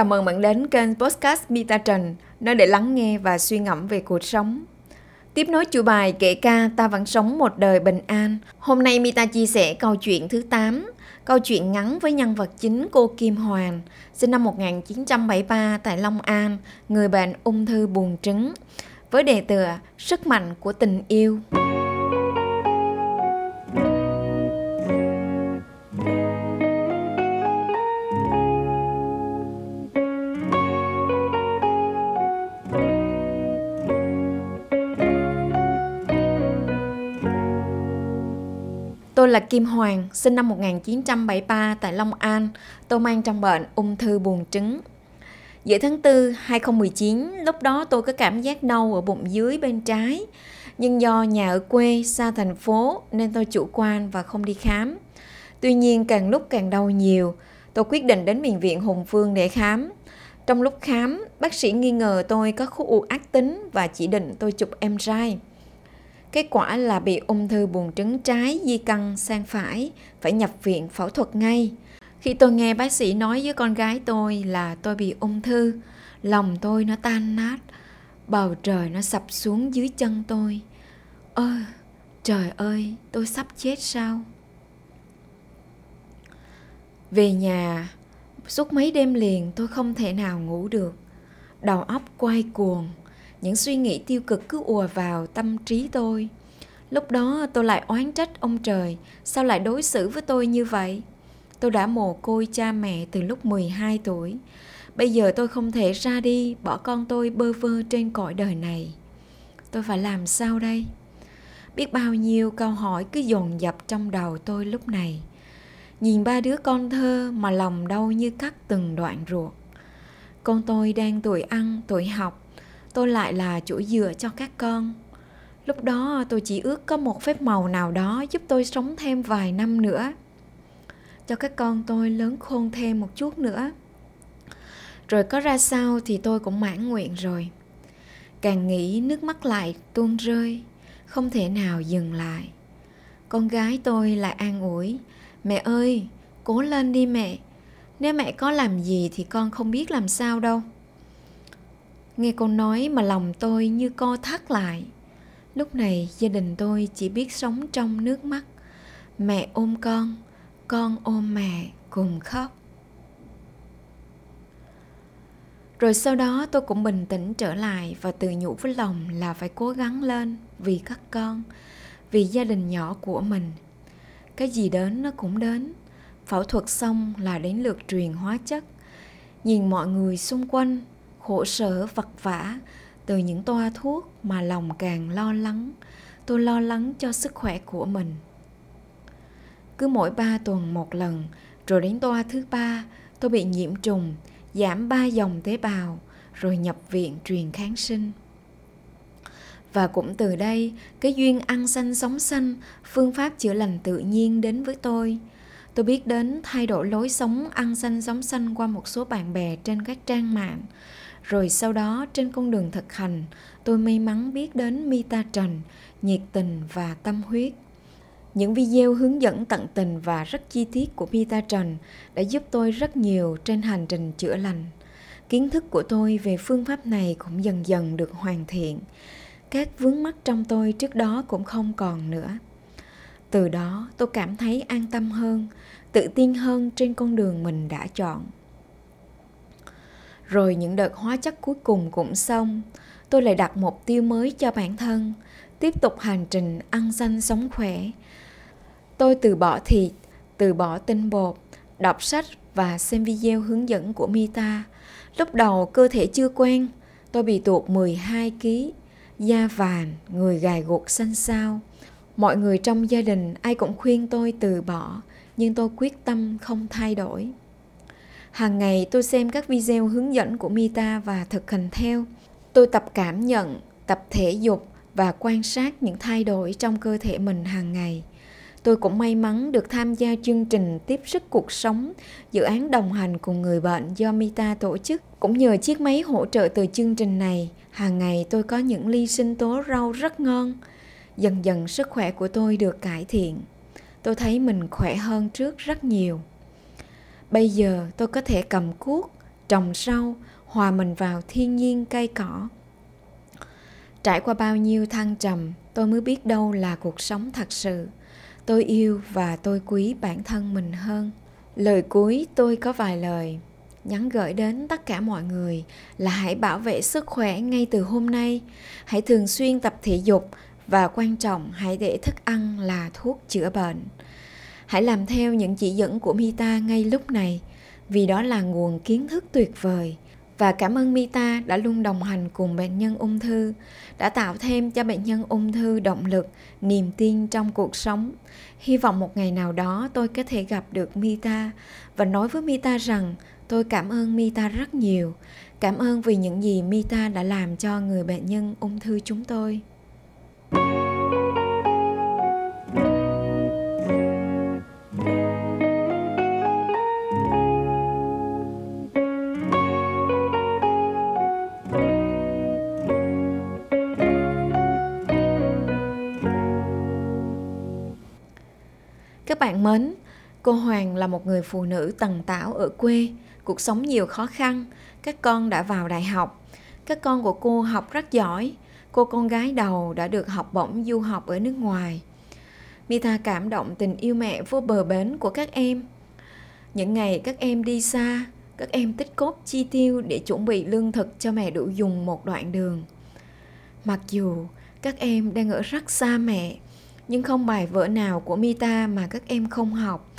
chào mừng bạn đến kênh Podcast Mita Trần, nơi để lắng nghe và suy ngẫm về cuộc sống. Tiếp nối chủ bài kể ca Ta vẫn sống một đời bình an. Hôm nay Mita chia sẻ câu chuyện thứ 8, câu chuyện ngắn với nhân vật chính cô Kim Hoàng, sinh năm 1973 tại Long An, người bệnh ung thư buồng trứng, với đề tựa Sức mạnh của tình yêu. Tôi là Kim Hoàng, sinh năm 1973 tại Long An. Tôi mang trong bệnh ung thư buồng trứng. Giữa tháng 4 2019, lúc đó tôi có cảm giác đau ở bụng dưới bên trái. Nhưng do nhà ở quê, xa thành phố nên tôi chủ quan và không đi khám. Tuy nhiên càng lúc càng đau nhiều, tôi quyết định đến bệnh viện Hùng Phương để khám. Trong lúc khám, bác sĩ nghi ngờ tôi có khối u ác tính và chỉ định tôi chụp MRI. Kết quả là bị ung thư buồng trứng trái di căn sang phải, phải nhập viện phẫu thuật ngay. Khi tôi nghe bác sĩ nói với con gái tôi là tôi bị ung thư, lòng tôi nó tan nát, bầu trời nó sập xuống dưới chân tôi. Ơ, trời ơi, tôi sắp chết sao? Về nhà, suốt mấy đêm liền tôi không thể nào ngủ được. Đầu óc quay cuồng, những suy nghĩ tiêu cực cứ ùa vào tâm trí tôi. Lúc đó tôi lại oán trách ông trời, sao lại đối xử với tôi như vậy? Tôi đã mồ côi cha mẹ từ lúc 12 tuổi. Bây giờ tôi không thể ra đi, bỏ con tôi bơ vơ trên cõi đời này. Tôi phải làm sao đây? Biết bao nhiêu câu hỏi cứ dồn dập trong đầu tôi lúc này. Nhìn ba đứa con thơ mà lòng đau như cắt từng đoạn ruột. Con tôi đang tuổi ăn, tuổi học tôi lại là chỗ dựa cho các con. Lúc đó tôi chỉ ước có một phép màu nào đó giúp tôi sống thêm vài năm nữa. Cho các con tôi lớn khôn thêm một chút nữa. Rồi có ra sao thì tôi cũng mãn nguyện rồi. Càng nghĩ nước mắt lại tuôn rơi, không thể nào dừng lại. Con gái tôi lại an ủi, mẹ ơi, cố lên đi mẹ. Nếu mẹ có làm gì thì con không biết làm sao đâu nghe cô nói mà lòng tôi như co thắt lại. Lúc này gia đình tôi chỉ biết sống trong nước mắt. Mẹ ôm con con ôm mẹ cùng khóc. Rồi sau đó tôi cũng bình tĩnh trở lại và tự nhủ với lòng là phải cố gắng lên vì các con, vì gia đình nhỏ của mình. Cái gì đến nó cũng đến. Phẫu thuật xong là đến lượt truyền hóa chất. Nhìn mọi người xung quanh khổ sở vật vả. Từ những toa thuốc mà lòng càng lo lắng, tôi lo lắng cho sức khỏe của mình. Cứ mỗi ba tuần một lần, rồi đến toa thứ ba, tôi bị nhiễm trùng, giảm ba dòng tế bào, rồi nhập viện truyền kháng sinh. Và cũng từ đây, cái duyên ăn xanh sống xanh phương pháp chữa lành tự nhiên đến với tôi. Tôi biết đến thay đổi lối sống ăn xanh sống xanh qua một số bạn bè trên các trang mạng rồi sau đó trên con đường thực hành, tôi may mắn biết đến Mita Trần, nhiệt tình và tâm huyết. Những video hướng dẫn tận tình và rất chi tiết của Mita Trần đã giúp tôi rất nhiều trên hành trình chữa lành. Kiến thức của tôi về phương pháp này cũng dần dần được hoàn thiện. Các vướng mắc trong tôi trước đó cũng không còn nữa. Từ đó tôi cảm thấy an tâm hơn, tự tin hơn trên con đường mình đã chọn rồi những đợt hóa chất cuối cùng cũng xong tôi lại đặt mục tiêu mới cho bản thân tiếp tục hành trình ăn xanh sống khỏe tôi từ bỏ thịt từ bỏ tinh bột đọc sách và xem video hướng dẫn của Mita. Lúc đầu cơ thể chưa quen, tôi bị tuột 12 kg, da vàng, người gài guộc xanh xao. Mọi người trong gia đình ai cũng khuyên tôi từ bỏ, nhưng tôi quyết tâm không thay đổi. Hàng ngày tôi xem các video hướng dẫn của Mita và thực hành theo. Tôi tập cảm nhận, tập thể dục và quan sát những thay đổi trong cơ thể mình hàng ngày. Tôi cũng may mắn được tham gia chương trình tiếp sức cuộc sống, dự án đồng hành cùng người bệnh do Mita tổ chức. Cũng nhờ chiếc máy hỗ trợ từ chương trình này, hàng ngày tôi có những ly sinh tố rau rất ngon. Dần dần sức khỏe của tôi được cải thiện. Tôi thấy mình khỏe hơn trước rất nhiều bây giờ tôi có thể cầm cuốc, trồng rau, hòa mình vào thiên nhiên cây cỏ. Trải qua bao nhiêu thăng trầm, tôi mới biết đâu là cuộc sống thật sự. Tôi yêu và tôi quý bản thân mình hơn. Lời cuối tôi có vài lời. Nhắn gửi đến tất cả mọi người là hãy bảo vệ sức khỏe ngay từ hôm nay. Hãy thường xuyên tập thể dục và quan trọng hãy để thức ăn là thuốc chữa bệnh hãy làm theo những chỉ dẫn của mita ngay lúc này vì đó là nguồn kiến thức tuyệt vời và cảm ơn Mita đã luôn đồng hành cùng bệnh nhân ung thư, đã tạo thêm cho bệnh nhân ung thư động lực, niềm tin trong cuộc sống. Hy vọng một ngày nào đó tôi có thể gặp được Mita và nói với Mita rằng tôi cảm ơn Mita rất nhiều. Cảm ơn vì những gì Mita đã làm cho người bệnh nhân ung thư chúng tôi. Bạn mến, cô Hoàng là một người phụ nữ tần tảo ở quê, cuộc sống nhiều khó khăn, các con đã vào đại học. Các con của cô học rất giỏi, cô con gái đầu đã được học bổng du học ở nước ngoài. Mita cảm động tình yêu mẹ vô bờ bến của các em. Những ngày các em đi xa, các em tích cốt chi tiêu để chuẩn bị lương thực cho mẹ đủ dùng một đoạn đường. Mặc dù các em đang ở rất xa mẹ, nhưng không bài vở nào của Mita mà các em không học.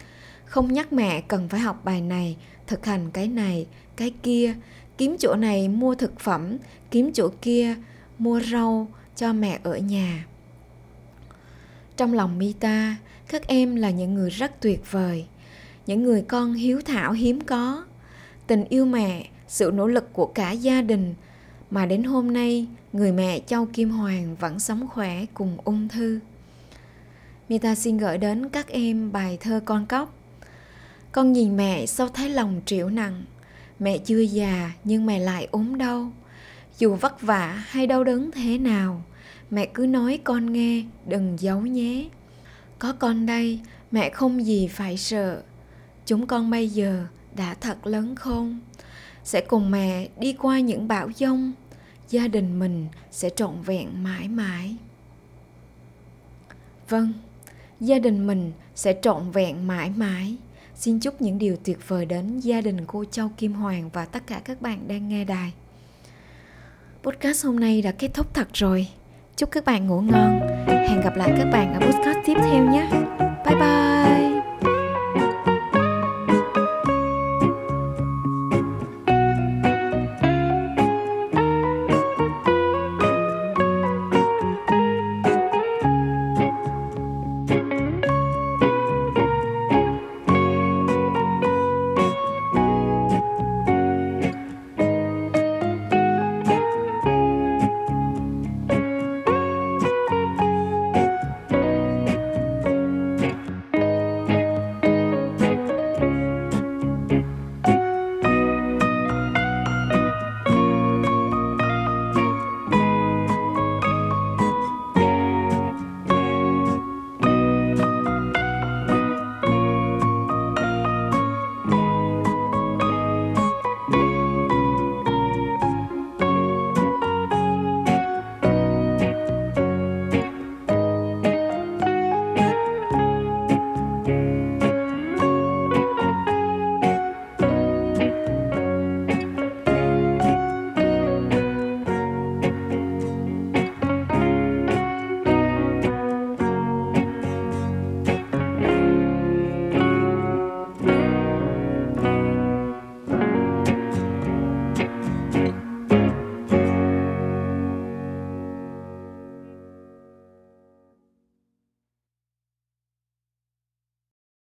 Không nhắc mẹ cần phải học bài này, thực hành cái này, cái kia, kiếm chỗ này mua thực phẩm, kiếm chỗ kia mua rau cho mẹ ở nhà. Trong lòng Mita, các em là những người rất tuyệt vời, những người con hiếu thảo hiếm có. Tình yêu mẹ, sự nỗ lực của cả gia đình mà đến hôm nay người mẹ Châu Kim Hoàng vẫn sống khỏe cùng ung thư. Mita xin gửi đến các em bài thơ con cóc. Con nhìn mẹ sao thấy lòng triệu nặng. Mẹ chưa già nhưng mẹ lại ốm đau. Dù vất vả hay đau đớn thế nào, mẹ cứ nói con nghe, đừng giấu nhé. Có con đây, mẹ không gì phải sợ. Chúng con bây giờ đã thật lớn không? Sẽ cùng mẹ đi qua những bão giông. Gia đình mình sẽ trọn vẹn mãi mãi. Vâng gia đình mình sẽ trọn vẹn mãi mãi xin chúc những điều tuyệt vời đến gia đình cô Châu Kim Hoàng và tất cả các bạn đang nghe đài. Podcast hôm nay đã kết thúc thật rồi. Chúc các bạn ngủ ngon. Hẹn gặp lại các bạn ở podcast tiếp theo nhé.